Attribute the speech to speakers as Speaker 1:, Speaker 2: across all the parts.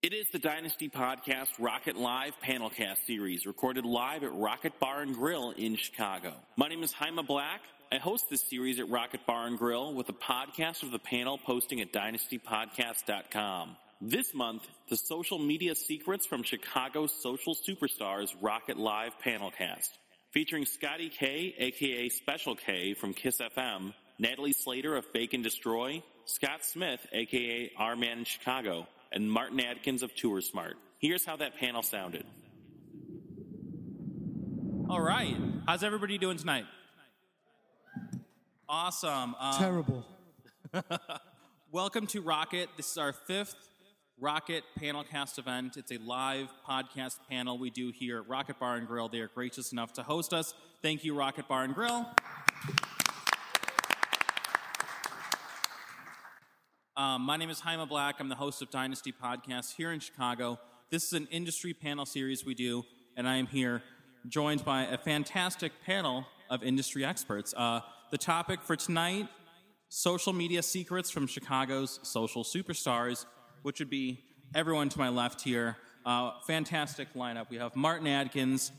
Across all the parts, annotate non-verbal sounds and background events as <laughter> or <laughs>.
Speaker 1: It is the Dynasty Podcast Rockit Live Panelcast series, recorded live at Rockit Bar and Grill in Chicago. My name is Jaime Black. I host this series at Rockit Bar and Grill with a podcast of the panel posting at dynastypodcast.com. This month, the social media secrets from Chicago's social superstars Rockit Live Panelcast, featuring Scotty K, aka Special K from Kiss FM, Natalie Slater of Bake and Destroy, Scott Smith, aka Our Man in Chicago, and Martin Atkins of Tour Smart. Here's how that panel sounded.
Speaker 2: All right. How's everybody doing tonight? Awesome. Um,
Speaker 3: Terrible. <laughs>
Speaker 2: welcome to Rockit. This is our fifth Rockit Panelcast event. It's a live podcast panel we do here at Rockit Bar and Grill. They are gracious enough to host us. Thank you, Rockit Bar and Grill. Um, my name is Jaime Black. I'm the host of Dynasty Podcast here in Chicago. This is an industry panel series we do, and I am here joined by a fantastic panel of industry experts. Uh, the topic for tonight social media secrets from Chicago's social superstars, which would be everyone to my left here. Uh, fantastic lineup. We have Martin Atkins,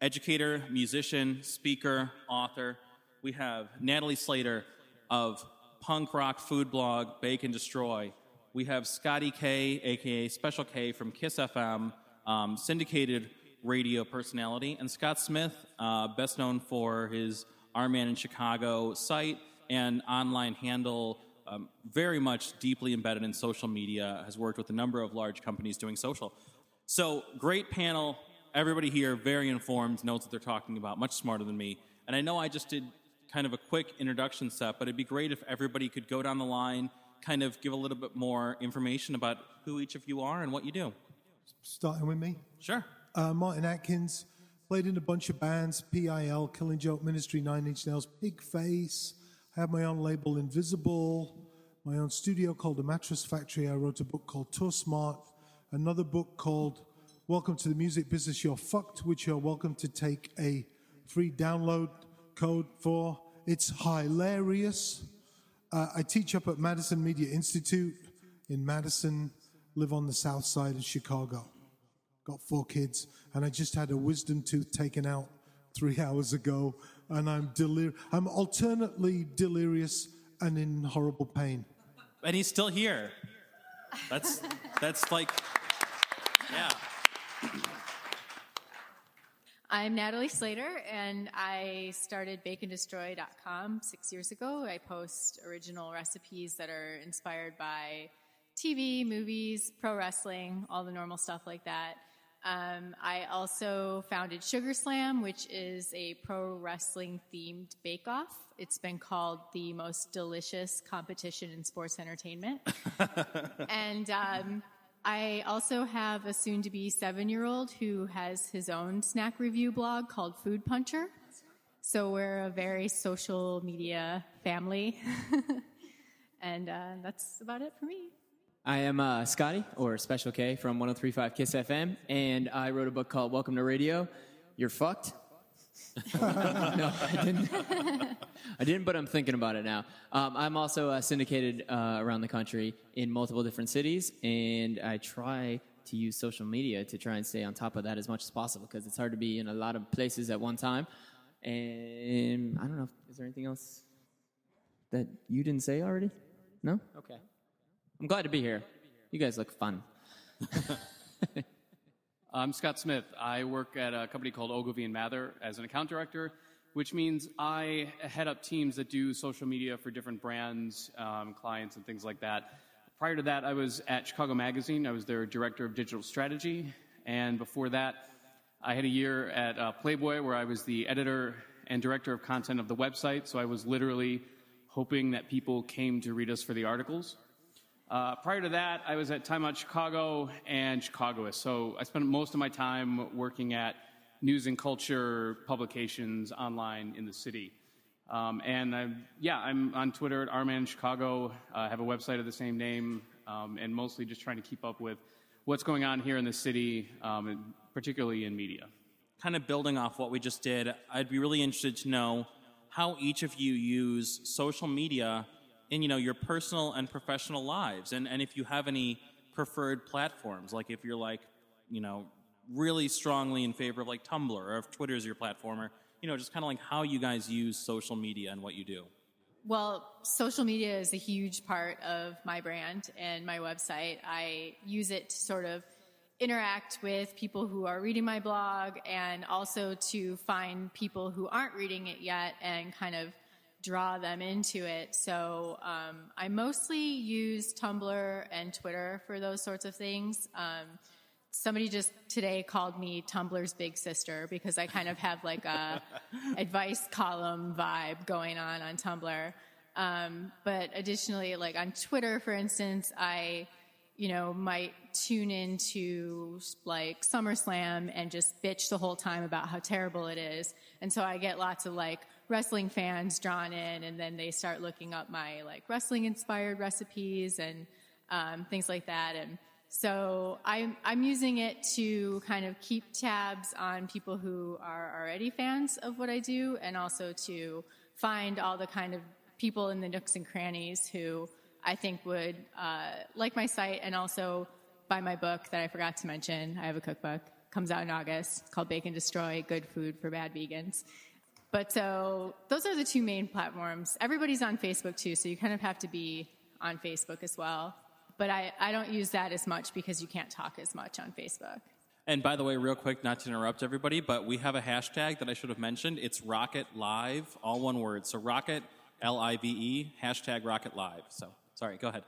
Speaker 2: educator, musician, speaker, author. We have Natalie Slater of punk rock food blog Bake and Destroy. We have Scotty K, aka Special K from Kiss FM, um, syndicated radio personality, and Scott Smith, uh, best known for his Our Man in Chicago site and online handle. Um, very much deeply embedded in social media, has worked with a number of large companies doing social. So, great panel. Everybody here, very informed, knows what they're talking about, much smarter than me. And I know I just did kind of a quick introduction set, but it'd be great if everybody could go down the line, kind of give a little bit more information about who each of you are and what you do.
Speaker 3: Starting with me.
Speaker 2: Sure.
Speaker 3: Uh, Martin Atkins, played in a bunch of bands PIL, Killing Joke Ministry, Nine Inch Nails, Pigface. I have my own label, Invisible, my own studio called The Mattress Factory. I wrote a book called Tour Smart, another book called Welcome to the Music Business You're Fucked, which you're welcome to take a free download code for. It's hilarious. Uh, I teach up at Madison Media Institute in Madison, live on the south side of Chicago. Got four kids, and I just had a wisdom tooth taken out three <laughs> hours ago, and I'm delir- I'm alternately delirious and in horrible pain.
Speaker 2: And he's still here. That's that's like yeah.
Speaker 4: I'm Natalie Slater, and I started BakeAndDestroy.com six years ago. I post original recipes that are inspired by TV, movies, pro wrestling, all the normal stuff like that. Um, I also founded Sugar Slam, which is a pro wrestling themed bake off. It's been called the most delicious competition in sports entertainment. <laughs> and um, I also have a soon to be seven year old who has his own snack review blog called Food Puncher. So we're a very social media family. <laughs> and uh, that's about it for me.
Speaker 5: I am uh, Scotty, or Special K from 1035 Kiss FM, and I wrote a book called Welcome to Radio. You're fucked. <laughs> no, I didn't. <laughs> I didn't, but I'm thinking about it now. Um, I'm also uh, syndicated uh, around the country in multiple different cities, and I try to use social media to try and stay on top of that as much as possible because it's hard to be in a lot of places at one time. And I don't know, is there anything else that you didn't say already? No? Okay. I'm glad to be here. You guys look fun. <laughs>
Speaker 6: I'm Scott Smith. I work at a company called Ogilvy and Mather as an account director, which means I head up teams that do social media for different brands, um, clients, and things like that. Prior to that, I was at Chicago Magazine. I was their director of digital strategy, and before that, I had a year at uh, Playboy where I was the editor and director of content of the website. So I was literally hoping that people came to read us for the articles. Uh, prior to that, I was at Time Out Chicago and Chicagoist. So I spent most of my time working at news and culture publications online in the city. Um, and I'm, yeah, I'm on Twitter at Arman Chicago. I uh, have a website of the same name, um, and mostly just trying to keep up with what's going on here in the city, um, and particularly in media.
Speaker 2: Kind of building off what we just did, I'd be really interested to know how each of you use social media in you know your personal and professional lives, and and if you have any preferred platforms. Like if you're like, you know, really strongly in favor of like Tumblr or if Twitter is your platform or, you know, just kind of like how you guys use social media and what you do.
Speaker 4: Well, social media is a huge part of my brand and my website. I use it to sort of interact with people who are reading my blog and also to find people who aren't reading it yet and kind of draw them into it. So um, I mostly use Tumblr and Twitter for those sorts of things. Um, somebody just today called me Tumblr's big sister because I kind of have like a <laughs> advice column vibe going on on Tumblr. Um, but additionally, like on Twitter, for instance, I, you know, might tune into like SummerSlam and just bitch the whole time about how terrible it is. And so I get lots of like wrestling fans drawn in and then they start looking up my like wrestling inspired recipes and um, things like that. And so I'm, I'm using it to kind of keep tabs on people who are already fans of what I do and also to find all the kind of people in the nooks and crannies who I think would uh, like my site and also buy my book that I forgot to mention. I have a cookbook. Comes out in August called Bake and Destroy Good Food for Bad Vegans. But so those are the two main platforms. Everybody's on Facebook too, so you kind of have to be on Facebook as well. But I, I don't use that as much because you can't talk as much on Facebook.
Speaker 2: And by the way, real quick, not to interrupt everybody, but we have a hashtag that I should have mentioned. It's Rockit Live, all one word. So Rockit, L I V E, hashtag Rockit Live. So sorry, go ahead.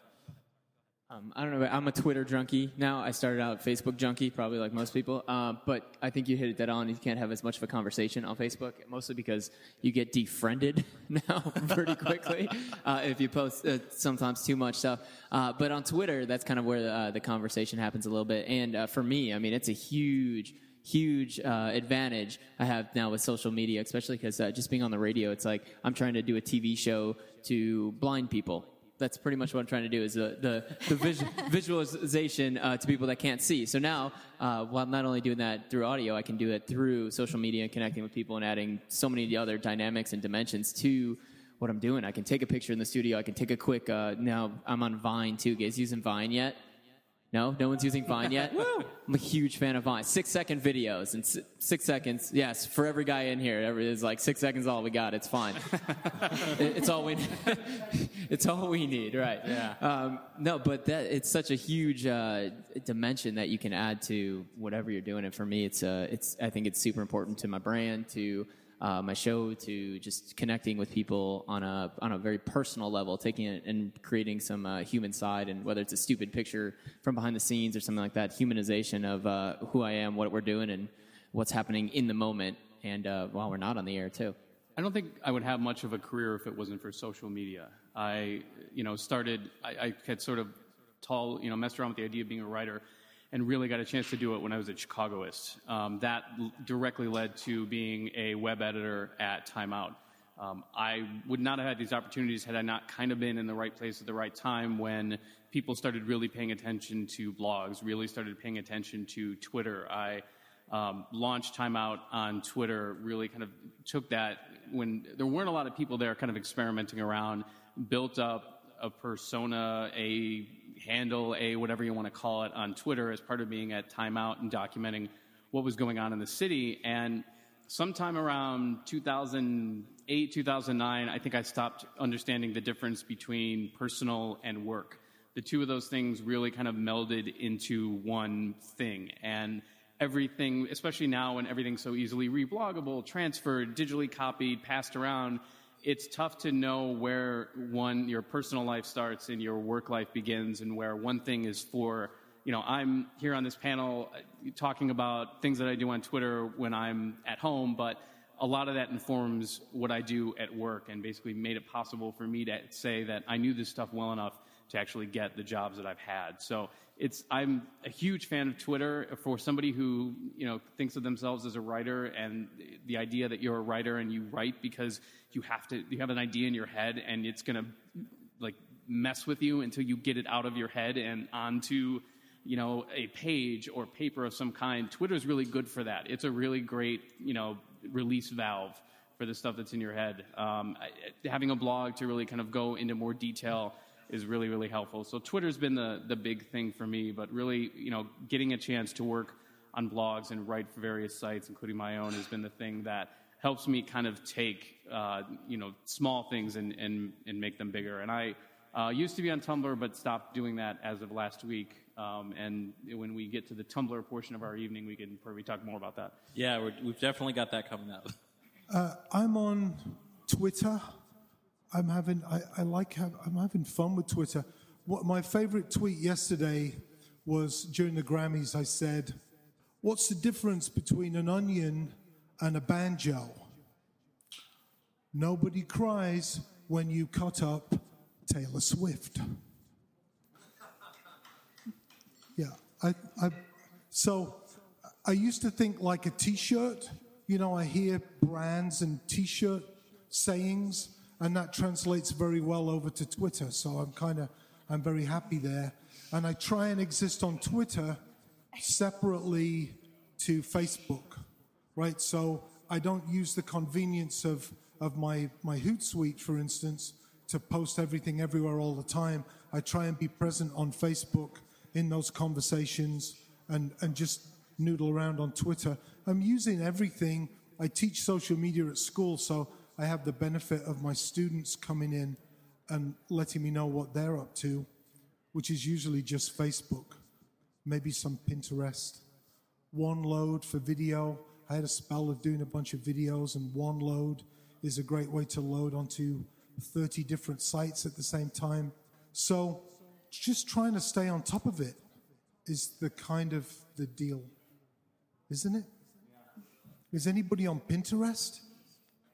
Speaker 5: Um, I don't know. I'm a Twitter junkie now. I started out Facebook junkie, probably like most people. Uh, but I think you hit it dead on. You can't have as much of a conversation on Facebook, mostly because you get defriended <laughs> now pretty quickly uh, if you post uh, sometimes too much stuff. Uh, but on Twitter, that's kind of where uh, the conversation happens a little bit. And uh, for me, I mean, it's a huge huge uh, advantage I have now with social media, especially because uh, just being on the radio, it's like I'm trying to do a TV show to blind people that's pretty much what I'm trying to do is the the, the vis- <laughs> visualization uh, to people that can't see. So now, uh, while I'm not only doing that through audio, I can do it through social media and connecting with people and adding so many other dynamics and dimensions to what I'm doing. I can take a picture in the studio. I can take a quick. Uh, now I'm on Vine too. Guys, using Vine yet? No, no one's using <laughs> Vine yet. I'm a huge fan of Vine. Six second videos and six seconds. Yes, for every guy in here, every is like six seconds. All we got. It's fine. <laughs> it, it's all we. <laughs> it's all we need, right?
Speaker 2: Yeah.
Speaker 5: Um, no, but that it's such a huge uh, dimension that you can add to whatever you're doing. And for me, it's uh, it's I think it's super important to my brand to uh, my show to just connecting with people on a on a very personal level, taking it and creating some uh, human side, and whether it's a stupid picture from behind the scenes or something like that, humanization of uh, who I am, what we're doing, and what's happening in the moment, and uh, while we're not on the air too.
Speaker 6: I don't think I would have much of a career if it wasn't for social media. I, you know, started. I, I had sort of tall, you know, messed around with the idea of being a writer and really got a chance to do it when I was at Chicagoist. Um, that l- directly led to being a web editor at Time Out. Um, I would not have had these opportunities had I not kind of been in the right place at the right time when people started really paying attention to blogs, really started paying attention to Twitter. I um, launched Time Out on Twitter, really kind of took that when there weren't a lot of people there kind of experimenting around, built up a persona, a handle, a whatever you want to call it, on Twitter as part of being at timeout and documenting what was going on in the city. And sometime around 2008, 2009, I think I stopped understanding the difference between personal and work. The two of those things really kind of melded into one thing. And everything, especially now when everything's so easily rebloggable, transferred, digitally copied, passed around, it's tough to know where one your personal life starts and your work life begins and where one thing is for you know i'm here on this panel uh, talking about things that i do on twitter when i'm at home but a lot of that informs what i do at work and basically made it possible for me to say that i knew this stuff well enough to actually get the jobs that i've had so it's I'm a huge fan of Twitter for somebody who you know thinks of themselves as a writer and the idea that you're a writer and you write because you have to you have an idea in your head and it's gonna like mess with you until you get it out of your head and onto you know a page or paper of some kind. Twitter is really good for that. It's a really great you know release valve for the stuff that's in your head. Um, having a blog to really kind of go into more detail is really really helpful. So Twitter's been the the big thing for me, but really you know getting a chance to work on blogs and write for various sites, including my own, has been the thing that helps me kind of take uh, you know small things and, and and make them bigger. And I uh, used to be on Tumblr, but stopped doing that as of last week. Um, and when we get to the Tumblr portion of our evening, we can probably talk more about that.
Speaker 2: Yeah, we're, we've definitely got that coming up.
Speaker 3: Uh, I'm on Twitter. I'm having I, I like have, I'm having fun with Twitter. What my favorite tweet yesterday was during the Grammys. I said, "What's the difference between an onion and a banjo?" Nobody cries when you cut up Taylor Swift. Yeah, I, I, so I used to think like a T-shirt. You know, I hear brands and T-shirt sayings, and that translates very well over to Twitter. So I'm kind of, I'm very happy there. And I try and exist on Twitter separately to Facebook, right? So I don't use the convenience of of my my Hootsuite, for instance, to post everything everywhere all the time. I try and be present on Facebook in those conversations and, and just noodle around on Twitter. I'm using everything. I teach social media at school, so I have the benefit of my students coming in and letting me know what they're up to, which is usually just Facebook, maybe some Pinterest. OneLoad for video. I had a spell of doing a bunch of videos, and OneLoad is a great way to load onto 30 different sites at the same time. So just trying to stay on top of it is the kind of the deal, isn't it? Is anybody on Pinterest?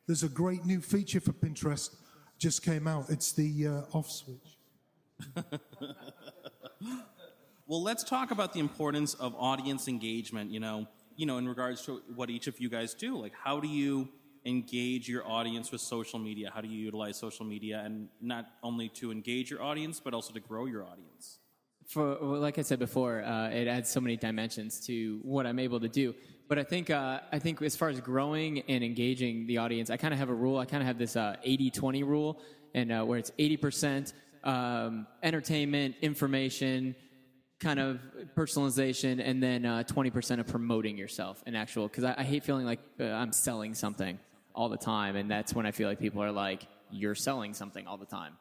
Speaker 3: There's a great new feature for Pinterest just came out. It's the uh, off switch. <laughs>
Speaker 2: Well, let's talk about the importance of audience engagement. You know, you know, in regards to what each of you guys do. Like, how do you engage your audience with social media? How do you utilize social media, and not only to engage your audience, but also to grow your audience?
Speaker 5: for well, like I said before, uh, it adds so many dimensions to what I'm able to do. But I think uh, I think as far as growing and engaging the audience, I kind of have a rule. I kind of have this uh, 80-20 rule, and uh, where it's 80% um, entertainment, information, kind of personalization, and then uh, 20% of promoting yourself and actual. Because I, I hate feeling like uh, I'm selling something all the time, and that's when I feel like people are like, "You're selling something all the time."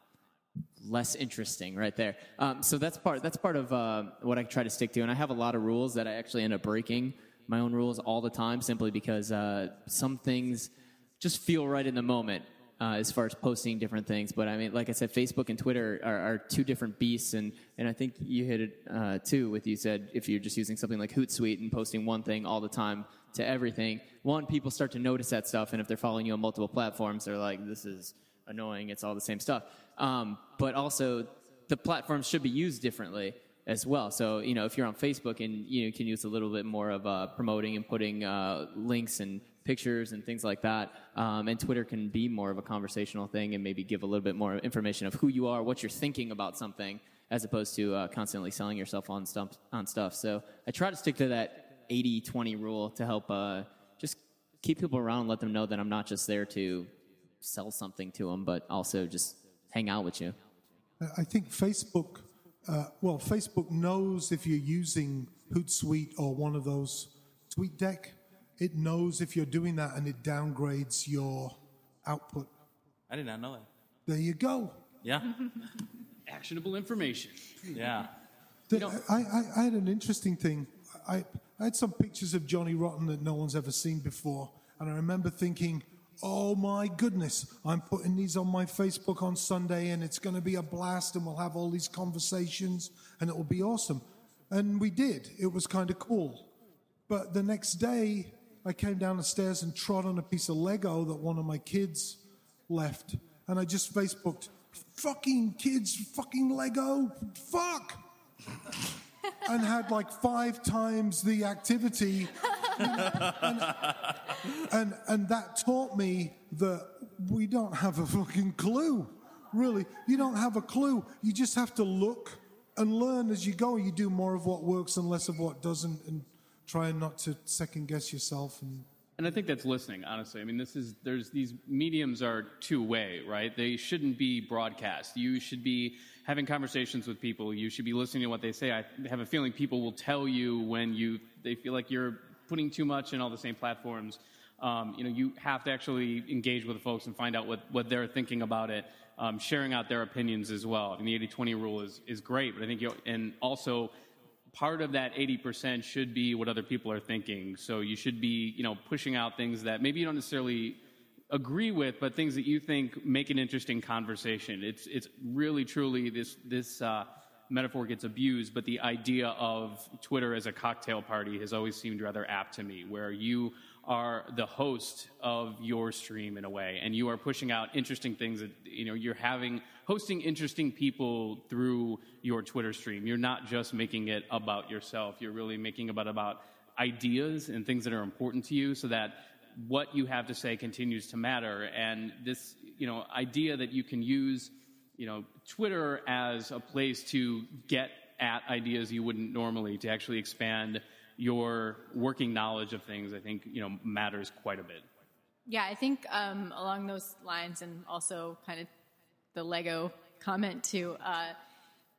Speaker 5: less interesting right there. Um, so that's part that's part of uh, what I try to stick to, and I have a lot of rules that I actually end up breaking my own rules all the time, simply because uh, some things just feel right in the moment. Uh, as far as posting different things, but I mean, like I said, Facebook and Twitter are, are two different beasts, and, and I think you hit it uh, too. With you said if you're just using something like Hootsuite and posting one thing all the time to everything, one people start to notice that stuff, and if they're following you on multiple platforms, they're like, "This is annoying. It's all the same stuff." Um, but also, the platforms should be used differently as well. So, you know, if you're on Facebook and you know, can use a little bit more of uh, promoting and putting uh, links and pictures and things like that, um, and Twitter can be more of a conversational thing and maybe give a little bit more information of who you are, what you're thinking about something, as opposed to uh, constantly selling yourself on stuff. On stuff. So, I try to stick to that 80-20 rule to help uh, just keep people around, and let them know that I'm not just there to sell something to them, but also just hang out with you.
Speaker 3: I think Facebook, uh, well, Facebook knows if you're using Hootsuite or one of those TweetDeck. It knows if you're doing that and it downgrades your output.
Speaker 2: I did not know that.
Speaker 3: There you go.
Speaker 2: Yeah, <laughs>
Speaker 6: Actionable information.
Speaker 2: yeah.
Speaker 3: The- I, I, I had an interesting thing. I, I had some pictures of Johnny Rotten that no one's ever seen before, and I remember thinking, "Oh my goodness, I'm putting these on my Facebook on Sunday, and it's going to be a blast, and we'll have all these conversations, and it will be awesome." And we did. It was kind of cool. But the next day, I came down the stairs and trod on a piece of Lego that one of my kids left, and I just Facebooked, "Fucking kids, fucking Lego, fuck." <laughs> and had like five times the activity. <laughs> and, and and that taught me that we don't have a fucking clue. Really, you don't have a clue. You just have to look and learn as you go. You do more of what works and less of what doesn't, and try not to second guess yourself and
Speaker 6: And I think that's listening, honestly. I mean, this is, there's, these mediums are two way, right? They shouldn't be broadcast. You should be having conversations with people. You should be listening to what they say. I have a feeling people will tell you when you, they feel like you're putting too much in all the same platforms. Um, you know, you have to actually engage with the folks and find out what, what they're thinking about it, um, sharing out their opinions as well. I mean, the 80 20 rule is, is great, but I think, you and also, part of that 80% should be what other people are thinking. So you should be, you know, pushing out things that maybe you don't necessarily agree with, but things that you think make an interesting conversation. It's, it's really, truly this, this, uh, metaphor gets abused, but the idea of Twitter as a cocktail party has always seemed rather apt to me, where you are the host of your stream in a way, and you are pushing out interesting things that, you know, you're having, hosting interesting people through your Twitter stream. You're not just making it about yourself. You're really making it about ideas and things that are important to you so that what you have to say continues to matter. And this, you know, idea that you can use, you know, Twitter as a place to get at ideas you wouldn't normally to actually expand your working knowledge of things, I think, you know, matters quite a bit.
Speaker 4: Yeah, I think um, along those lines, and also kind of the Lego comment too. Uh,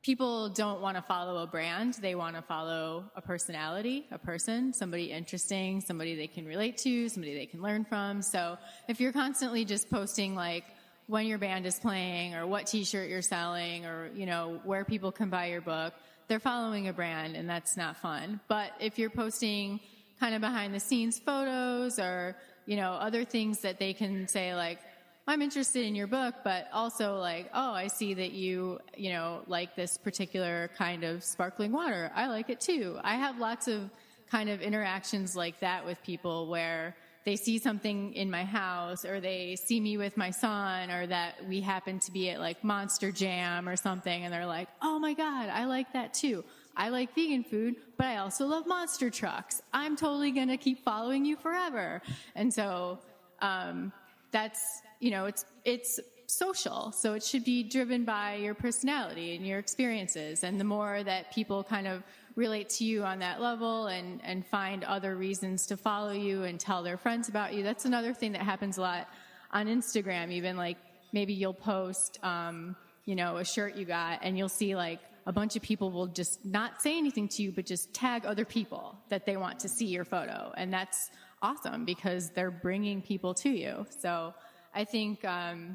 Speaker 4: people don't want to follow a brand; they want to follow a personality, a person, somebody interesting, somebody they can relate to, somebody they can learn from. So if you're constantly just posting like when your band is playing or what T-shirt you're selling or you know where people can buy your book, they're following a brand, and that's not fun. But if you're posting kind of behind the scenes photos or you know, other things that they can say like, I'm interested in your book, but also like, oh, I see that you, you know, like this particular kind of sparkling water. I like it too. I have lots of kind of interactions like that with people where they see something in my house or they see me with my son or that we happen to be at like Monster Jam or something and they're like, oh my God, I like that too. I like vegan food, but I also love monster trucks. I'm totally going to keep following you forever. And so, um, that's, you know, it's, it's social. So it should be driven by your personality and your experiences. And the more that people kind of relate to you on that level and, and find other reasons to follow you and tell their friends about you, that's another thing that happens a lot on Instagram. Even like maybe you'll post, um, you know, a shirt you got and you'll see like, a bunch of people will just not say anything to you, but just tag other people that they want to see your photo. And that's awesome because they're bringing people to you. So I think, um,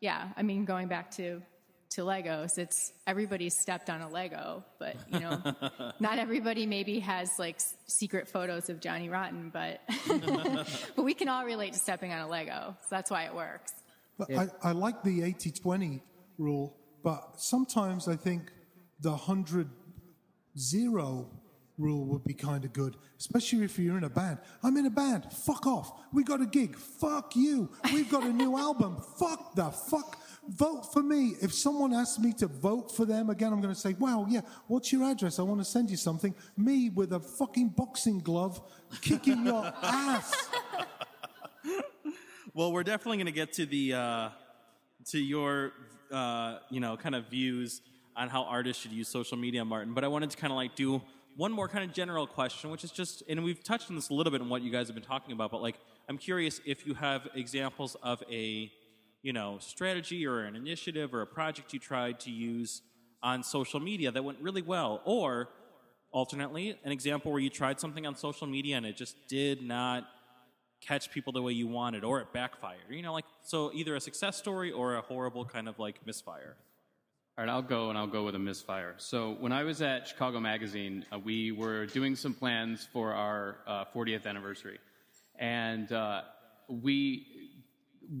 Speaker 4: yeah, I mean, going back to, to Legos, it's everybody's stepped on a Lego, but you know, <laughs> not everybody maybe has like secret photos of Johnny Rotten, but, <laughs> but we can all relate to stepping on a Lego. So that's why it works.
Speaker 3: But I, I like the 80 20 rule, but sometimes I think the 100 0 rule would be kind of good, especially if you're in a band. I'm in a band. Fuck off. We got a gig. Fuck you. We've got a new <laughs> album. Fuck the fuck. Vote for me. If someone asks me to vote for them again, I'm going to say, wow, yeah, what's your address? I want to send you something. Me with a fucking boxing glove kicking your <laughs> ass.
Speaker 2: Well, we're definitely going to get to the uh, to your uh, you know kind of views on how artists should use social media, Martin. But I wanted to kind of like do one more kind of general question, which is just, and we've touched on this a little bit in what you guys have been talking about, but like, I'm curious if you have examples of a, you know, strategy or an initiative or a project you tried to use on social media that went really well, or alternately, an example where you tried something on social media and it just did not catch people the way you wanted, or it backfired. You know, like, so either a success story or a horrible kind of like misfire.
Speaker 6: All right, I'll go and I'll go with a misfire. So when I was at Chicago Magazine, uh, we were doing some plans for our uh, 40th anniversary, and uh, we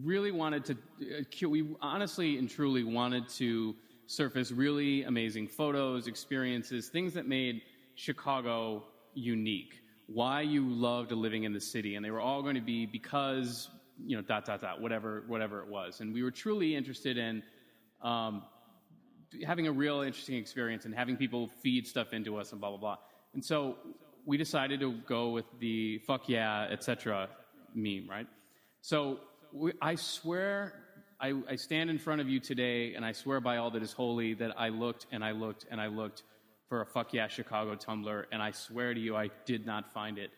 Speaker 6: really wanted to. Uh, we honestly and truly wanted to surface really amazing photos, experiences, things that made Chicago unique. Why you loved living in the city, and they were all going to be because you know dot dot dot whatever whatever it was, and we were truly interested in. Um, having a real interesting experience and having people feed stuff into us and blah blah blah. And so we decided to go with the fuck yeah, etc. meme, right? So we, I swear, I, I stand in front of you today, and I swear by all that is holy that I looked and I looked and I looked for a fuck yeah Chicago Tumblr, and I swear to you, I did not find it.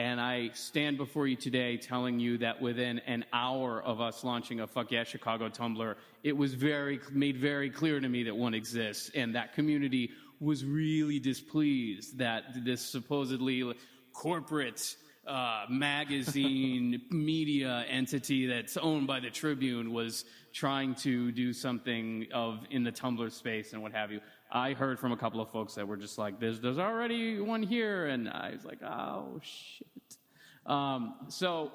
Speaker 6: And I stand before you today telling you that within an hour of us launching a Fuck Yeah Chicago Tumblr, it was very, made very clear to me that one exists. And that community was really displeased that this supposedly corporate uh, magazine media entity that's owned by the Tribune was trying to do something of in the Tumblr space and what have you. I heard from a couple of folks that were just like, "There's there's already one here," and I was like, "Oh shit." Um, so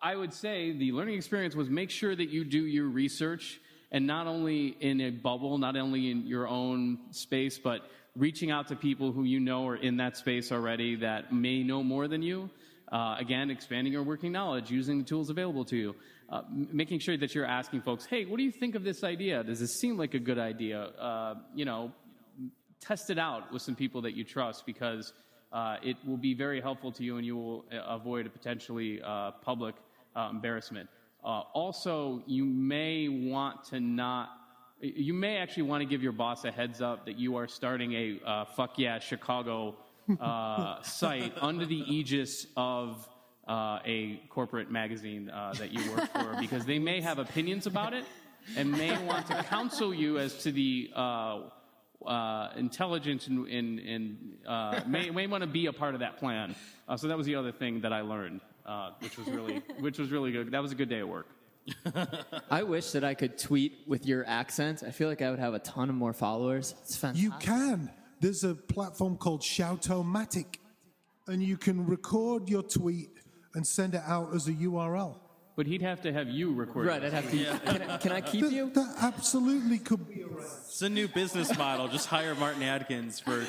Speaker 6: I would say the learning experience was make sure that you do your research and not only in a bubble, not only in your own space, but reaching out to people who you know are in that space already that may know more than you. Uh, again, expanding your working knowledge, using the tools available to you, uh, making sure that you're asking folks, "Hey, what do you think of this idea? Does this seem like a good idea?" Uh, you know, test it out with some people that you trust because uh, it will be very helpful to you and you will uh, avoid a potentially uh, public embarrassment. Also, you may want to not, you may actually want to give your boss a heads up that you are starting a fuck yeah Chicago uh, site under the aegis of uh, a corporate magazine uh, that you work for <laughs> because they may have opinions about it and may want to counsel you as to the uh, uh, intelligence and, and, and uh, may, may want to be a part of that plan. Uh, so that was the other thing that I learned, uh, which was really which was really good. That was a good day at work. <laughs>
Speaker 5: I wish that I could tweet with your accent. I feel like I would have a ton of more followers. It's fantastic.
Speaker 3: You can. There's a platform called Shoutomatic, and you can record your tweet and send it out as a URL.
Speaker 6: But he'd have to have you record. It. Right.
Speaker 5: I'd have to. Can, I, can I keep
Speaker 3: That,
Speaker 5: you?
Speaker 3: that absolutely could be.
Speaker 2: It's a new business model. Just hire Martin Atkins for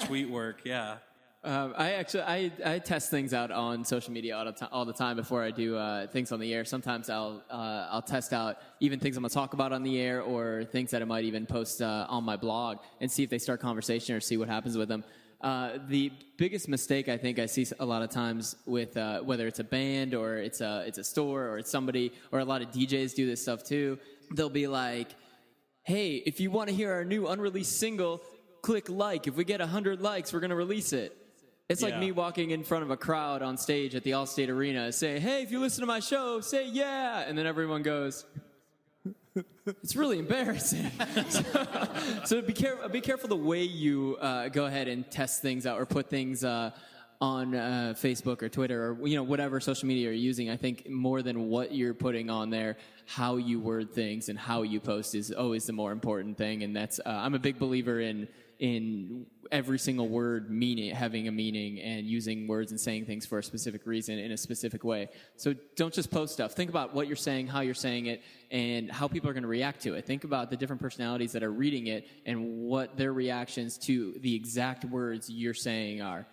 Speaker 2: <laughs> tweet work. Yeah.
Speaker 5: Um, I actually I, I test things out on social media all the, time, all the time before I do uh, things on the air. Sometimes I'll uh, I'll test out even things I'm gonna talk about on the air or things that I might even post uh, on my blog and see if they start conversation or see what happens with them. Uh, the biggest mistake I think I see a lot of times with uh, whether it's a band or it's a it's a store or it's somebody or a lot of DJs do this stuff too. They'll be like, "Hey, if you want to hear our new unreleased single, click like. If we get 100 likes, we're going to release it. It's like
Speaker 2: Yeah.
Speaker 5: me walking in front of a crowd on stage at the Allstate Arena saying, Hey, if you listen to my show, say yeah. And then everyone goes, It's really embarrassing. <laughs> so, so be, care- be careful the way you uh, go ahead and test things out or put things uh, on uh, Facebook or Twitter or you know whatever social media you're using. I think more than what you're putting on there, how you word things and how you post is always the more important thing. And that's uh, I'm a big believer in in every single word meaning having a meaning and using words and saying things for a specific reason in a specific way. So don't just post stuff. Think about what you're saying, how you're saying it, and how people are going to react to it. Think about the different personalities that are reading it and what their reactions to the exact words you're saying are.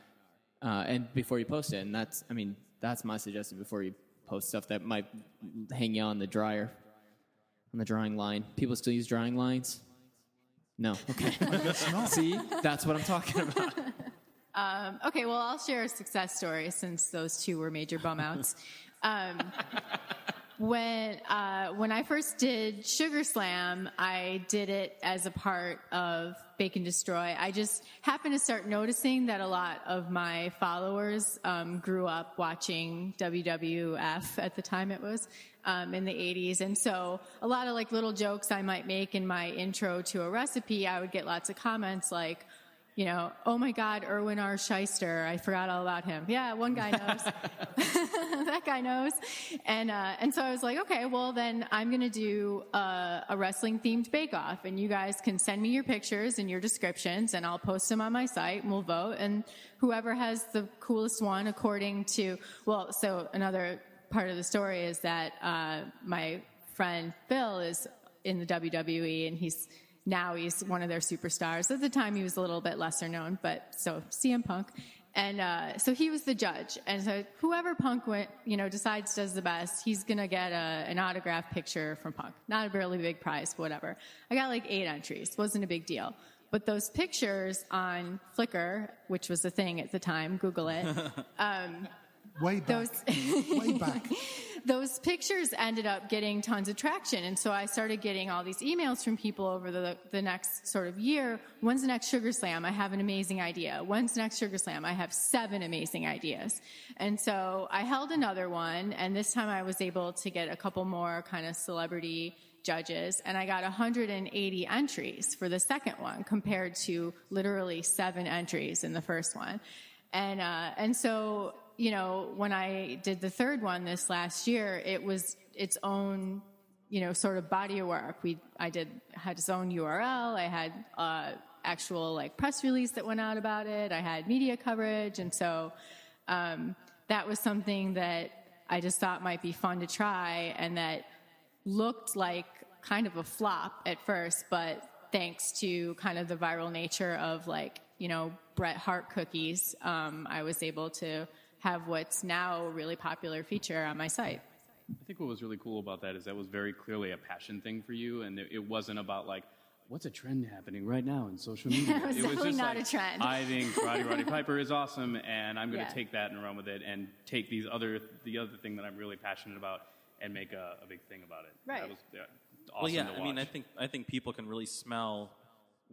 Speaker 5: Uh, and before you post it, and that's, I mean, that's my suggestion before you post stuff that might hang you on the dryer, on the drying line. People still use drying lines? No. Okay. <laughs> See, that's what I'm talking about. <laughs>
Speaker 4: Um, okay, well, I'll share a success story since those two were major bum outs. <laughs> Um, when uh, when I first did Sugar Slam, I did it as a part of Bake and Destroy. I just happened to start noticing that a lot of my followers um, grew up watching WWF at the time it was um, in the 80s, and so a lot of like little jokes I might make in my intro to a recipe, I would get lots of comments like you know, oh my God, Irwin R. Schyster. I forgot all about him. Yeah, one guy knows. <laughs> <laughs> that guy knows. And, uh, and so I was like, okay, well then I'm going to do uh, a wrestling themed bake off and you guys can send me your pictures and your descriptions and I'll post them on my site and we'll vote. And whoever has the coolest one according to, well, so another part of the story is that, uh, my friend Phil is in the WWE and he's, now he's one of their superstars. At the time, he was a little bit lesser known, but so CM Punk. And uh, so he was the judge. And so whoever Punk went, you know, decides does the best, he's going to get a, an autograph picture from Punk. Not a really big prize, whatever. I got like eight entries. Wasn't a big deal. But those pictures on Flickr, which was a thing at the time, Google it, <laughs>
Speaker 3: Way back.
Speaker 4: those <laughs>
Speaker 3: Way back. <laughs>
Speaker 4: those pictures ended up getting tons of traction. And so I started getting all these emails from people over the, the next sort of year. When's the next Sugar Slam? I have an amazing idea. When's the next Sugar Slam? I have seven amazing ideas. And so I held another one, and this time I was able to get a couple more kind of celebrity judges, and I got 180 entries for the second one compared to literally seven entries in the first one. And, uh, and so you know, when I did the third one this last year, it was its own, you know, sort of body of work. We, I did, had its own URL. I had, uh, actual like press release that went out about it. I had media coverage. And so, um, that was something that I just thought might be fun to try and that looked like kind of a flop at first, but thanks to kind of the viral nature of like, you know, Bret Hart cookies, um, I was able to have what's now a really popular feature on my site.
Speaker 6: I think what was really cool about that is that was very clearly a passion thing for you, and it wasn't about like, what's a trend happening right now in social <laughs> media?
Speaker 4: it was,
Speaker 6: it was
Speaker 4: just
Speaker 6: not
Speaker 4: like, a trend.
Speaker 6: I think Roddy Roddy <laughs> Piper is awesome, and I'm going to
Speaker 4: Yeah.
Speaker 6: take that and run with it, and take these other the other thing that I'm really passionate about, and make a, a big thing about it.
Speaker 4: Right.
Speaker 6: That was yeah, awesome
Speaker 2: well, yeah.
Speaker 6: to
Speaker 2: I mean, I think I think people can really smell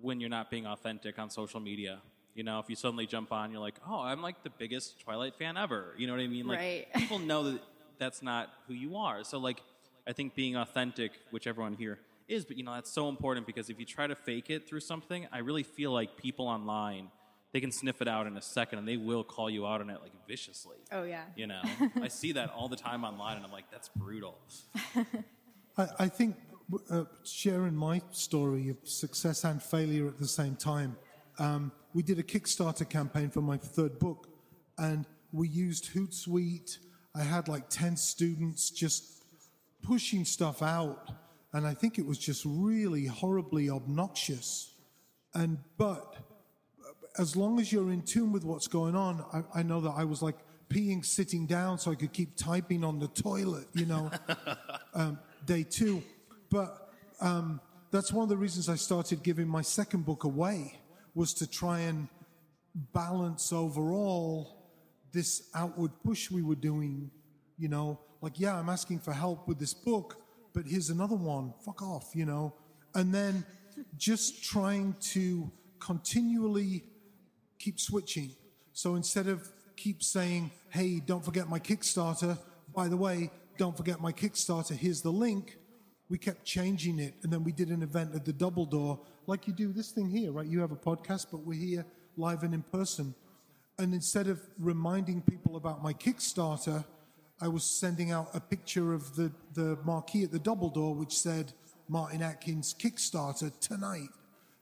Speaker 2: when you're not being authentic on social media. You know, if you suddenly jump on, you're like, "Oh, I'm like the biggest Twilight fan ever." You know what I mean? Like,
Speaker 4: Right. <laughs>
Speaker 2: people know that that's not who you are. So, like, I think being authentic, which everyone here is, but you know, that's so important because if you try to fake it through something, I really feel like people online they can sniff it out in a second and they will call you out on it like viciously.
Speaker 4: Oh, yeah.
Speaker 2: You know, <laughs> I see that all the time online, and I'm like, that's brutal. <laughs>
Speaker 3: I, I think uh, sharing my story of success and failure at the same time. Um, we did a Kickstarter campaign for my third book, and we used Hootsuite. I had like 10 students just pushing stuff out, and I think it was just really horribly obnoxious. And but as long as you're in tune with what's going on, I, I know that I was like peeing sitting down so I could keep typing on the toilet, you know, <laughs> um, day two. But um, that's one of the reasons I started giving my second book away was to try and balance overall this outward push we were doing, you know, like, yeah, I'm asking for help with this book, but here's another one, fuck off, you know, and then just trying to continually keep switching. So instead of keep saying, hey, don't forget my Kickstarter, by the way, don't forget my Kickstarter, here's the link, we kept changing it. And then we did an event at the Double Door, like you do this thing here, right? You have a podcast, but we're here live and in person. And instead of reminding people about my Kickstarter, I was sending out a picture of the, the marquee at the Double Door, which said Martin Atkins Kickstarter tonight,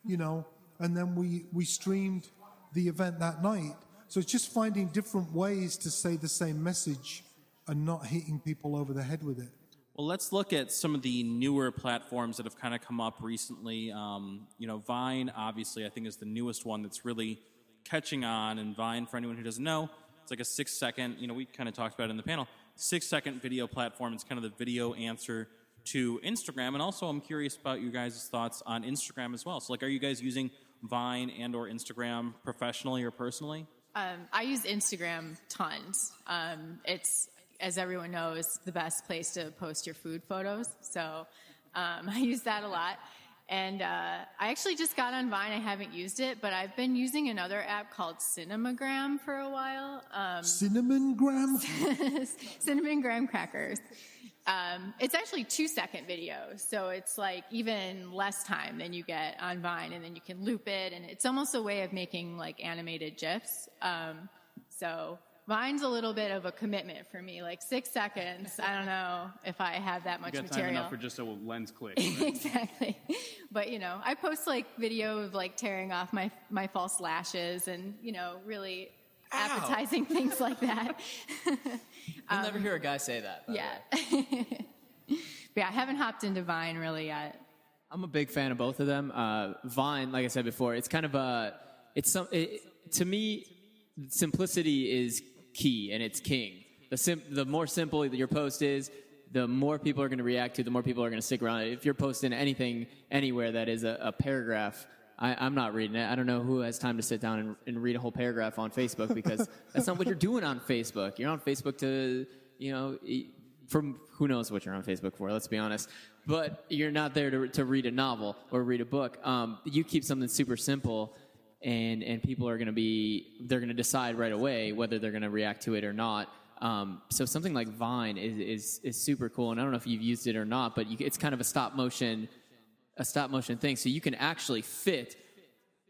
Speaker 3: you know, and then we, we streamed the event that night. So it's just finding different ways to say the same message and not hitting people over the head with it.
Speaker 2: Well, let's look at some of the newer platforms that have kind of come up recently. Um, you know, Vine, obviously, I think is the newest one that's really catching on. And Vine, for anyone who doesn't know, it's like a six second, you know, we kind of talked about it in the panel, six second video platform. It's kind of the video answer to Instagram. And also, I'm curious about you guys' thoughts on Instagram as well. So, like, are you guys using Vine and or Instagram professionally or personally?
Speaker 4: Um, I use Instagram tons. Um, it's, as everyone knows, the best place to post your food photos. So um, <laughs> I use that a lot. And uh, I actually just got on Vine. I haven't used it, but I've been using another app called Cinemagram for a while. Um,
Speaker 3: Cinnamon gram? <laughs>
Speaker 4: cinnamon graham crackers. Um, it's actually two second videos, so it's like even less time than you get on Vine, and then you can loop it, and it's almost a way of making like animated gifs. Um, so Vine's a little bit of a commitment for me, like six seconds. I don't know if I have that much
Speaker 6: you got time
Speaker 4: material.
Speaker 6: enough for just a lens click. right? <laughs>
Speaker 4: exactly. But you know, I post like video of like tearing off my my false lashes and you know really appetizing <laughs> things like that. <laughs>
Speaker 5: You'll never hear a guy say that.
Speaker 4: yeah. but yeah, I haven't hopped into Vine really yet.
Speaker 5: I'm a big fan of both of them. Uh, Vine, like I said before, it's kind of a, it's some, it, to me, simplicity is key and it's king. The sim, the more simple your post is, the more people are going to react to, the more people are going to stick around. If you're posting anything anywhere that is a, a paragraph, I, I'm not reading it. I don't know who has time to sit down and, and read a whole paragraph on Facebook because <laughs> that's not what you're doing on Facebook. You're on Facebook to, you know, from who knows what you're on Facebook for. Let's be honest, but you're not there to to read a novel or read a book. Um, you keep something super simple. And, and people are going to be they're going to decide right away whether they're going to react to it or not um, so something like Vine is, is, is super cool, and I don't know if you've used it or not, but you, it's kind of a stop motion a stop motion thing, so you can actually fit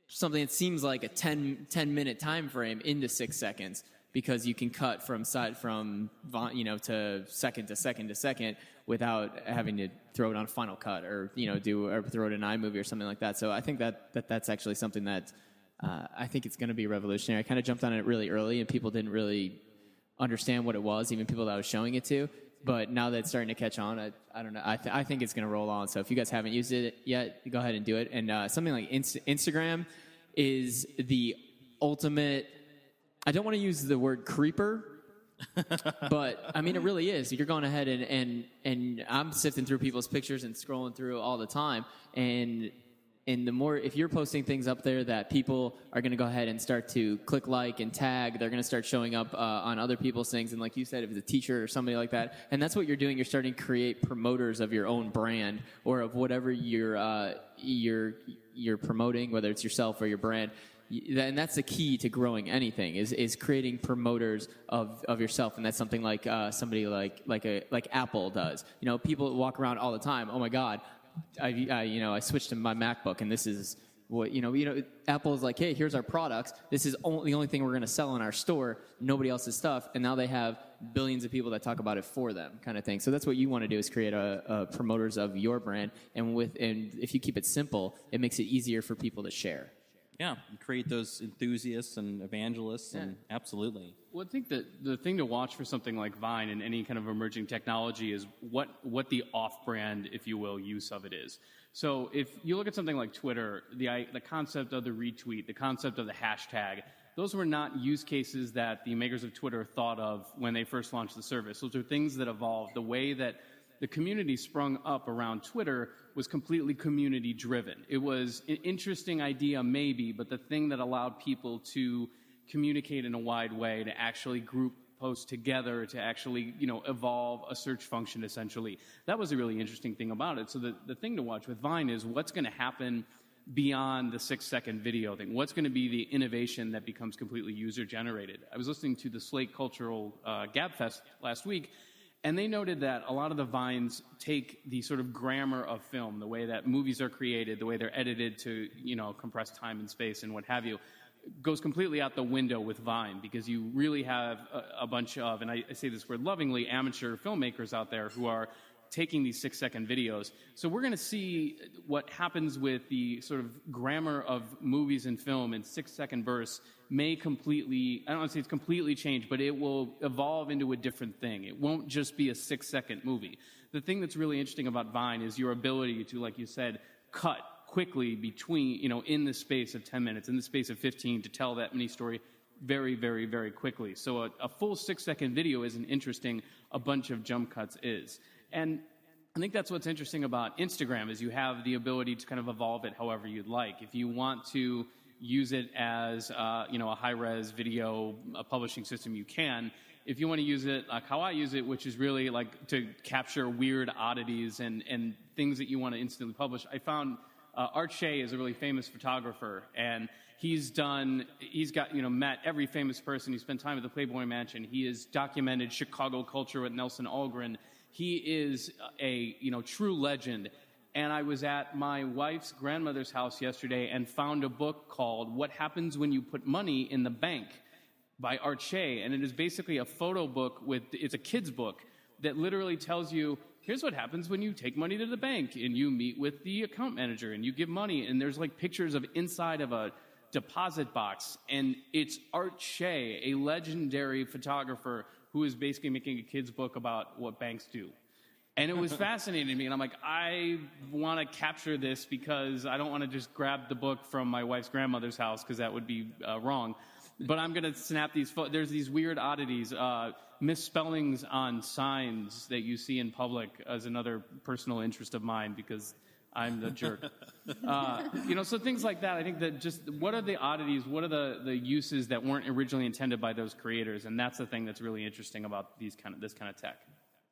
Speaker 5: something that seems like a 10, 10 minute time frame into six seconds because you can cut from side from you know to second to second to second without having to throw it on Final Cut or you know do or throw it in iMovie or something like that. So I think that, that that's actually something that uh, I think it's going to be revolutionary. I kind of jumped on it really early, and people didn't really understand what it was, even people that I was showing it to. But now that it's starting to catch on, I, I don't know. I, th- I think it's going to roll on. So if you guys haven't used it yet, go ahead and do it. And uh, something like Inst- Instagram is the ultimate. I don't want to use the word creeper, <laughs> but I mean it really is. You're going ahead and and and I'm sifting through people's pictures and scrolling through all the time, and and the more if you're posting things up there that people are going to go ahead and start to click like and tag they're going to start showing up uh, on other people's things. And like you said if it's a teacher or somebody like that and that's what you're doing you're starting to create promoters of your own brand or of whatever you're uh, you're you're promoting whether it's yourself or your brand. And that's the key to growing anything is, is creating promoters of, of yourself. And that's something like uh, somebody like like a like apple does. You know people walk around all the time oh my god I, I, you know, I switched to my MacBook, and this is what you know. You know, Apple is like, hey, here's our products. This is only, the only thing we're going to sell in our store. Nobody else's stuff, and now they have billions of people that talk about it for them, kind of thing. So that's what you want to do is create a, a promoters of your brand, and with and if you keep it simple, it makes it easier for people to share.
Speaker 2: Yeah, create those enthusiasts and evangelists, yeah. and absolutely.
Speaker 6: Well, I think that the thing to watch for something like Vine and any kind of emerging technology is what what the off-brand, if you will, use of it is. So, if you look at something like Twitter, the the concept of the retweet, the concept of the hashtag, those were not use cases that the makers of Twitter thought of when they first launched the service. Those are things that evolved. The way that the community sprung up around Twitter was completely community driven. It was an interesting idea, maybe, but the thing that allowed people to communicate in a wide way, to actually group posts together, to actually, you know, evolve a search function essentially. That was a really interesting thing about it. So the, the thing to watch with Vine is what's going to happen beyond the six second video thing? What's going to be the innovation that becomes completely user generated? I was listening to the Slate Cultural uh, Gabfest last week, and they noted that a lot of the vines take the sort of grammar of film, the way that movies are created, the way they're edited to, you know, compress time and space and what have you, goes completely out the window with Vine because you really have a, a bunch of, and I, I say this word lovingly, amateur filmmakers out there who are taking these six second videos. So we're going to see what happens with the sort of grammar of movies and film in six second verse may completely, I don't want to say it's completely changed, but it will evolve into a different thing. It won't just be a six second movie. The thing that's really interesting about Vine is your ability to, like you said, cut quickly between, you know, in the space of 10 minutes, in the space of 15 to tell that mini story very, very, very quickly. So a, a full six second video isn't interesting. A bunch of jump cuts is. And I think that's what's interesting about Instagram is you have the ability to kind of evolve it however you'd like. If you want to use it as uh, you know a high res video a publishing system, you can. If you want to use it like how I use it, which is really like to capture weird oddities and and things that you want to instantly publish, I found uh, Art Shay is a really famous photographer and he's done he's got you know met every famous person he spent time at the playboy mansion he has documented chicago culture with nelson algren he is a you know true legend. And I was at my wife's grandmother's house yesterday and found a book called What Happens When You Put Money in the Bank by Art Shay. And it is basically a photo book with, it's a kid's book that literally tells you here's what happens when you take money to the bank and you meet with the account manager and you give money. And there's like pictures of inside of a deposit box. And it's Art Shay, a legendary photographer who is basically making a kid's book about what banks do. And it was <laughs> fascinating to me. And I'm like, I want to capture this because I don't want to just grab the book from my wife's grandmother's house because that would be uh, wrong. But I'm going to snap these. Fo- There's these weird oddities, uh, misspellings on signs that you see in public as another personal interest of mine because I'm the jerk. Uh, you know, so things like that. I think that just what are the oddities? What are the, the uses that weren't originally intended by those creators? And that's the thing that's really interesting about these kind of this kind of tech.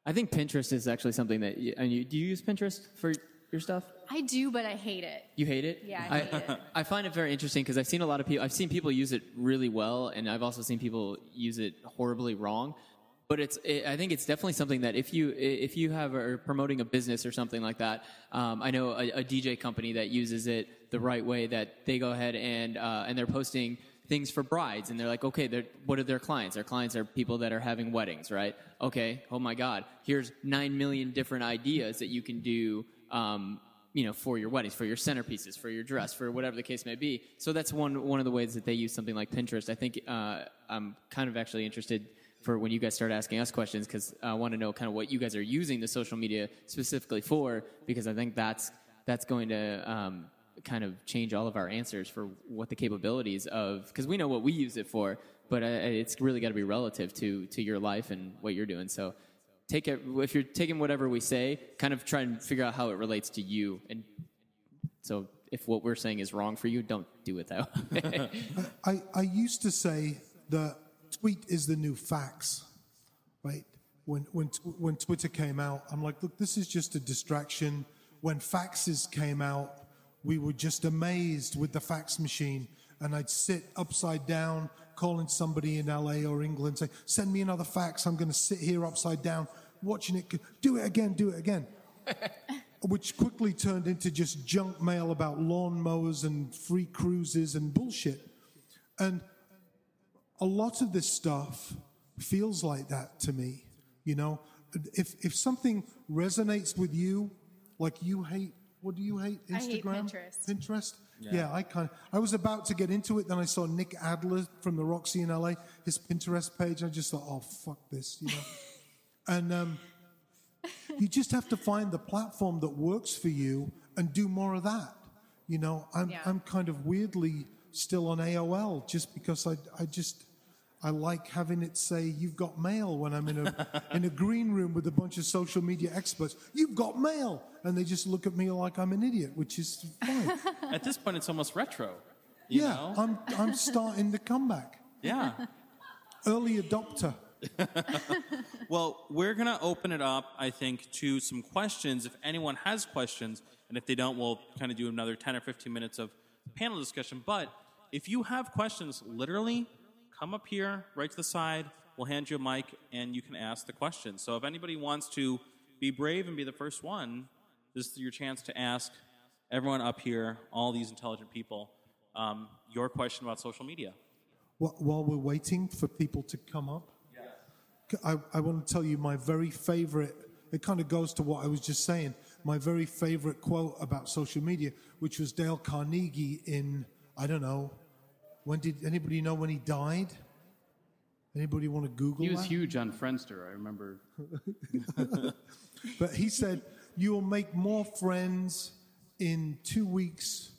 Speaker 5: I think Pinterest is actually something that. You, and you, do you use Pinterest for your stuff?
Speaker 4: I do, but I hate it.
Speaker 5: You hate it?
Speaker 4: Yeah, I hate it.
Speaker 5: I find it very interesting because I've seen a lot of people. I've seen people use it really well, and I've also seen people use it horribly wrong. But it's. It, I think it's definitely something that if you if you have are promoting a business or something like that. Um, I know a, a DJ company that uses it the right way. That they go ahead and uh, and they're posting things for brides and they're like okay they're, what are their clients their clients are people that are having weddings right okay oh my god here's 9 million different ideas that you can do um, you know for your weddings for your centerpieces for your dress for whatever the case may be so that's one one of the ways that they use something like pinterest i think uh, i'm kind of actually interested for when you guys start asking us questions because i want to know kind of what you guys are using the social media specifically for because i think that's that's going to um, kind of change all of our answers for what the capabilities of because we know what we use it for but uh, it's really got to be relative to to your life and what you're doing. So take it if you're taking whatever we say kind of try and figure out how it relates to you. And so if what we're saying is wrong for you don't do it way. <laughs>
Speaker 3: I, I used to say that tweet is the new fax, right? When, when, when Twitter came out, I'm like, look, this is just a distraction. When faxes came out, we were just amazed with the fax machine. And I'd sit upside down, calling somebody in LA or England, say, send me another fax. I'm going to sit here upside down, watching it. Do it again, do it again. <laughs> Which quickly turned into just junk mail about lawnmowers and free cruises and bullshit. And a lot of this stuff feels like that to me. You know, if if something resonates with you, like you hate, what do you hate?
Speaker 4: I hate
Speaker 3: Instagram,
Speaker 4: Pinterest.
Speaker 3: Pinterest. Yeah. I kind. Of, I was about to get into it, then I saw Nick Adler from the Roxy in LA, his Pinterest page. I just thought, oh fuck this, you know. <laughs> and um, you just have to find the platform that works for you and do more of that. You know, I'm
Speaker 4: Yeah.
Speaker 3: I'm kind of weirdly still on AOL just because I I just I like having it say you've got mail when I'm in a <laughs> in a green room with a bunch of social media experts. You've got mail, and they just look at me like I'm an idiot, which is fine. <laughs>
Speaker 2: At this point, it's almost retro. You
Speaker 3: yeah,
Speaker 2: know?
Speaker 3: I'm I'm starting the comeback. <laughs>
Speaker 2: yeah.
Speaker 3: Early adopter.
Speaker 2: Well, we're going to open it up, I think, to some questions. If anyone has questions, and if they don't, we'll kind of do another 10 or 15 minutes of panel discussion. But if you have questions, literally, come up here, right to the side. We'll hand you a mic, and you can ask the question. So if anybody wants to be brave and be the first one, this is your chance to ask everyone up here, all these intelligent people, um, your question about social media.
Speaker 3: While we're waiting for people to come up, I, I want to tell you my very favorite. It kind of goes to what I was just saying. My very favorite quote about social media, which was Dale Carnegie in I don't know when did anybody know when he died? Anybody want to Google
Speaker 6: He was
Speaker 3: that?
Speaker 6: huge on Friendster. I remember. <laughs>
Speaker 3: But he said, You will make more friends in two weeks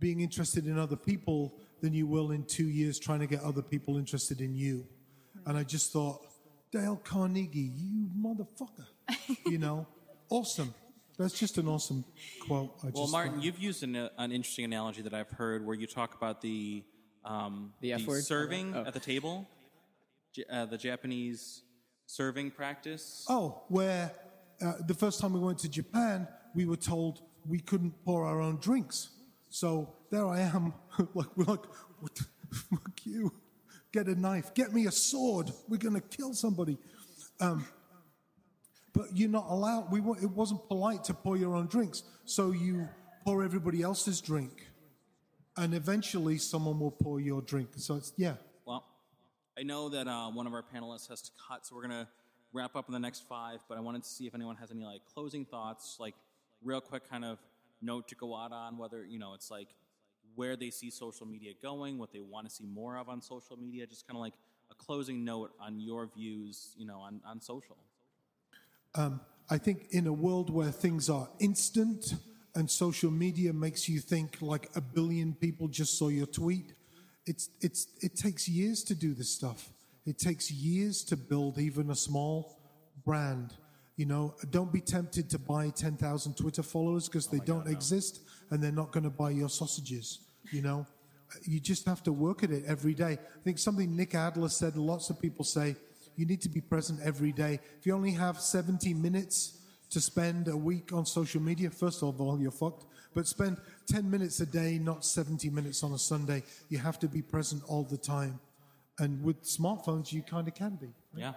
Speaker 3: being interested in other people than you will in two years trying to get other people interested in you. And I just thought, Dale Carnegie, you motherfucker. <laughs> you know, awesome. That's just an awesome quote. I
Speaker 2: Well,
Speaker 3: just
Speaker 2: Martin,
Speaker 3: thought.
Speaker 2: you've used an, an interesting analogy that I've heard where you talk about the um,
Speaker 5: The F word?
Speaker 2: serving
Speaker 5: Oh.
Speaker 2: at the table, uh, the Japanese serving practice.
Speaker 3: Oh, where uh, the first time we went to Japan, we were told we couldn't pour our own drinks. So there I am, <laughs> like we're like, what the, <laughs> fuck you? Get a knife, get me a sword. We're gonna kill somebody. Um, but you're not allowed. We wa- it wasn't polite to pour your own drinks, so you pour everybody else's drink, and eventually someone will pour your drink. So it's yeah.
Speaker 2: Well, I know that uh, one of our panelists has to cut, so we're going to wrap up in the next five, but I wanted to see if anyone has any like closing thoughts, like real quick kind of note to go out on, whether, you know, it's like where they see social media going, what they want to see more of on social media, just kind of like a closing note on your views, you know, on, on social.
Speaker 3: I think in a world where things are instant and social media makes you think like a billion people just saw your tweet, it's, it's, it takes years to do this stuff. It takes years to build even a small brand. You know, don't be tempted to buy 10,000 Twitter followers because oh they don't exist and they're not going to buy your sausages. You know, you just have to work at it every day. I think something Nick Adler said, lots of people say, You need to be present every day. If you only have 70 minutes to spend a week on social media, first of all, you're fucked. But spend 10 minutes a day, not 70 minutes on a Sunday. You have to be present all the time. And with smartphones, you kind of can be.
Speaker 2: Yeah.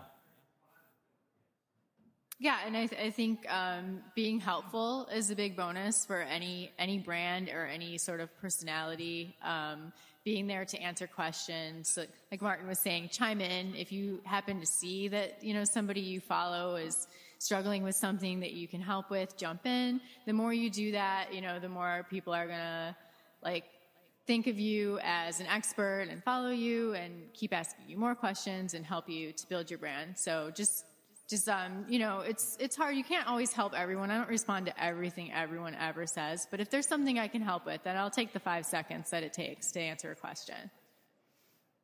Speaker 4: Yeah, and I, th- I think um, being helpful is a big bonus for any any brand or any sort of personality. Um, being there to answer questions, like, like Martin was saying, chime in if you happen to see that you know somebody you follow is struggling with something that you can help with. Jump in. The more you do that, you know, the more people are gonna like think of you as an expert and follow you and keep asking you more questions and help you to build your brand. So just just um, you know, it's it's hard. You can't always help everyone. I don't respond to everything everyone ever says, but if there's something I can help with, then I'll take the five seconds that it takes to answer a question.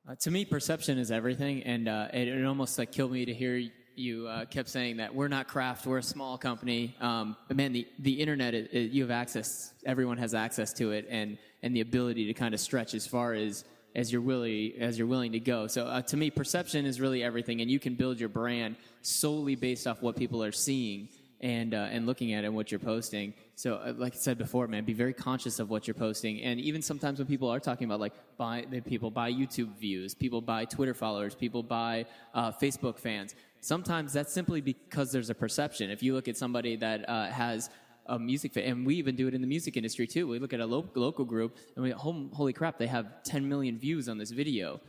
Speaker 5: Uh, to me, perception is everything, and uh, it, it almost like killed me to hear you uh, kept saying that we're not Kraft, we're a small company. Um, but man, the the internet, it, it, you have access. Everyone has access to it, and and the ability to kind of stretch as far as as you're willing as you're willing to go. So uh, to me, perception is really everything, and you can build your brand solely based off what people are seeing and uh, and looking at and what you're posting. So, uh, like I said before, man, be very conscious of what you're posting. And even sometimes when people are talking about like buy, people buy YouTube views, people buy Twitter followers, people buy uh, Facebook fans. Sometimes that's simply because there's a perception. If you look at somebody that uh, has a music fan, and we even do it in the music industry too. We look at a lo- local group and we, go, holy crap, they have 10 million views on this video.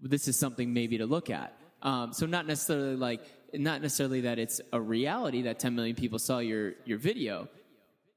Speaker 5: This is something maybe to look at. Um, so not necessarily like, not necessarily that it's a reality that 10 million people saw your, your video,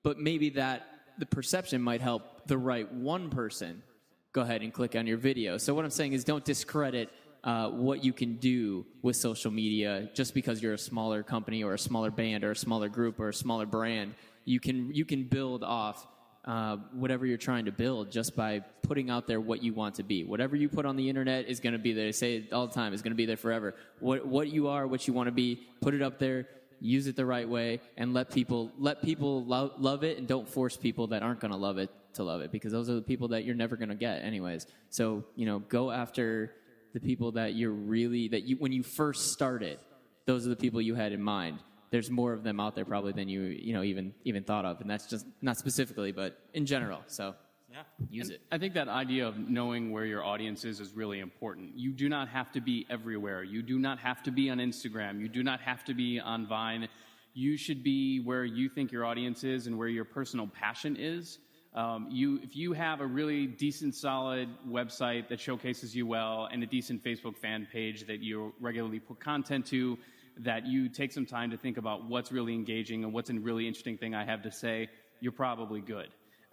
Speaker 5: but maybe that the perception might help the right one person go ahead and click on your video. So what I'm saying is don't discredit uh, what you can do with social media just because you're a smaller company or a smaller band or a smaller group or a smaller brand you can you can build off uh, whatever you're trying to build just by putting out there what you want to be. Whatever you put on the internet is going to be there. I say it all the time. Is going to be there forever. What what you are, what you want to be, put it up there. Use it the right way, and let people let people lo- love it, and don't force people that aren't going to love it to love it because those are the people that you're never going to get anyways. So you know, go after the people that you're really that you when you first started. Those are the people you had in mind there's more of them out there probably than you you know even even thought of, and that's just not specifically, but in general. So
Speaker 2: yeah,
Speaker 5: use it.
Speaker 6: I think that idea of knowing where your audience is is really important. You do not have to be everywhere. You do not have to be on Instagram. You do not have to be on Vine. You should be where you think your audience is and where your personal passion is. Um, you, if you have a really decent, solid website that showcases you well and a decent Facebook fan page that you regularly put content to, that you take some time to think about what's really engaging and what's a really interesting thing I have to say, you're probably good.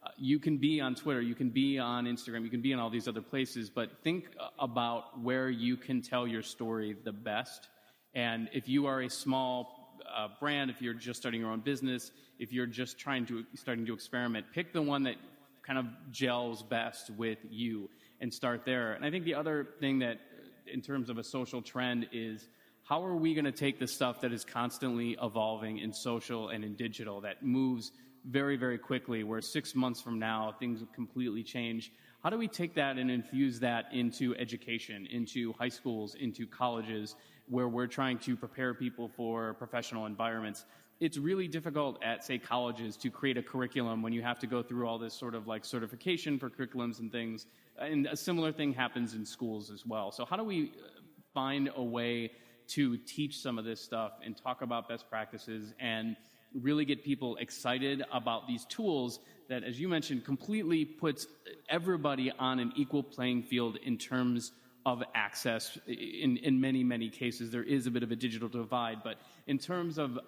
Speaker 6: Uh, you can be on Twitter, you can be on Instagram, you can be in all these other places, but think about where you can tell your story the best. And if you are a small uh, brand, if you're just starting your own business, if you're just trying to starting to experiment, pick the one that kind of gels best with you and start there. And I think the other thing that, in terms of a social trend, is how are we going to take the stuff that is constantly evolving in social and in digital that moves very, very quickly, where six months from now things completely change? How do we take that and infuse that into education, into high schools, into colleges, where we're trying to prepare people for professional environments? It's really difficult at, say, colleges to create a curriculum when you have to go through all this sort of like certification for curriculums and things. And a similar thing happens in schools as well. So, how do we uh, find a way to teach some of this stuff and talk about best practices and really get people excited about these tools that, as you mentioned, completely puts everybody on an equal playing field in terms of access. In, in many, many cases, there is a bit of a digital divide, but in terms of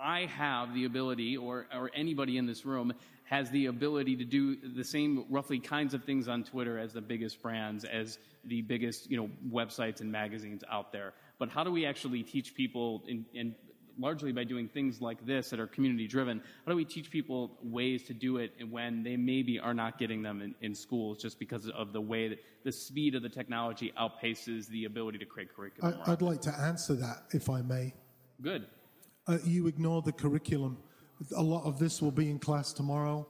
Speaker 6: I have the ability, or, or anybody in this room has the ability to do the same roughly kinds of things on Twitter as the biggest brands, as the biggest you know websites and magazines out there but how do we actually teach people, and largely by doing things like this that are community driven, how do we teach people ways to do it when they maybe are not getting them in, in schools just because of the way that the speed of the technology outpaces the ability to create curriculum?
Speaker 3: I, would like to answer that, if I may.
Speaker 6: Good.
Speaker 3: Uh, you ignore the curriculum. A lot of this will be in class tomorrow.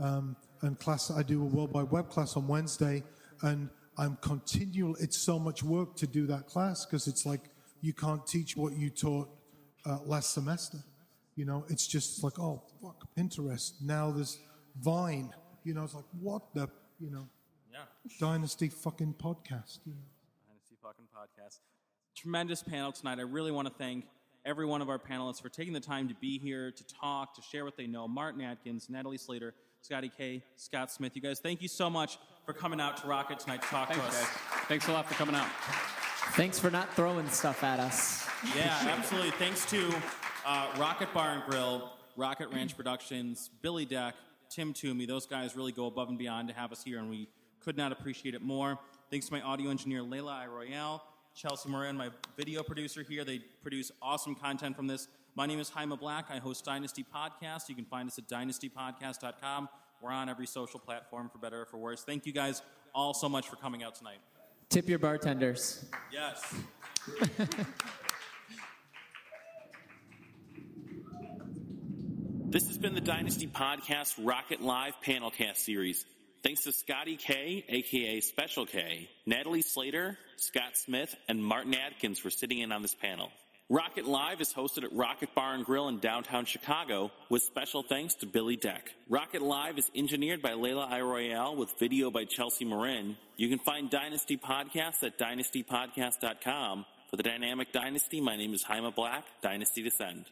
Speaker 3: Um, and class, I do a World Wide Web class on Wednesday, and I'm continual. It's so much work to do that class because it's like you can't teach what you taught uh, last semester. You know, it's just like, oh, fuck, Pinterest. Now there's Vine. You know, it's like, what the, you know,
Speaker 2: Yeah.
Speaker 3: Dynasty fucking podcast. You know?
Speaker 2: Dynasty fucking podcast. Tremendous panel tonight. I really want to thank every one of our panelists for taking the time to be here, to talk, to share what they know. Martin Atkins, Natalie Slater, Scotty Kay, Scott Smith. You guys, thank you so much for coming out to Rockit tonight to talk
Speaker 6: Thanks,
Speaker 2: to us.
Speaker 6: guys. Thanks a lot for coming out.
Speaker 5: Thanks for not throwing stuff at us.
Speaker 2: Yeah, <laughs> absolutely. Thanks to uh, Rockit Bar and Grill, Rockit Ranch Productions, Billy Dec, Tim Toomey. Those guys really go above and beyond to have us here, and we could not appreciate it more. Thanks to my audio engineer, Layla Iroyale, Chelsea Moran, my video producer here. They produce awesome content from this. My name is Jaime Black. I host Dynasty Podcast. You can find us at dynastypodcast.com. We're on every social platform for better or for worse. Thank you guys all so much for coming out tonight.
Speaker 5: Tip your bartenders.
Speaker 2: Yes. <laughs>
Speaker 1: This has been the Dynasty Podcast Rockit Live Panelcast Series. Thanks to Scotty Kay, aka Special K, Natalie Slater, Scott Smith, and Martin Atkins for sitting in on this panel. Rockit Live is hosted at Rockit Bar and Grill in downtown Chicago with special thanks to Billy Dec. Rockit Live is engineered by Layla Iroyale with video by Chelsea Marin. You can find Dynasty Podcasts at dynastypodcast.com. For the Dynamic Dynasty, my name is Jaime Black, Dynasty Descend.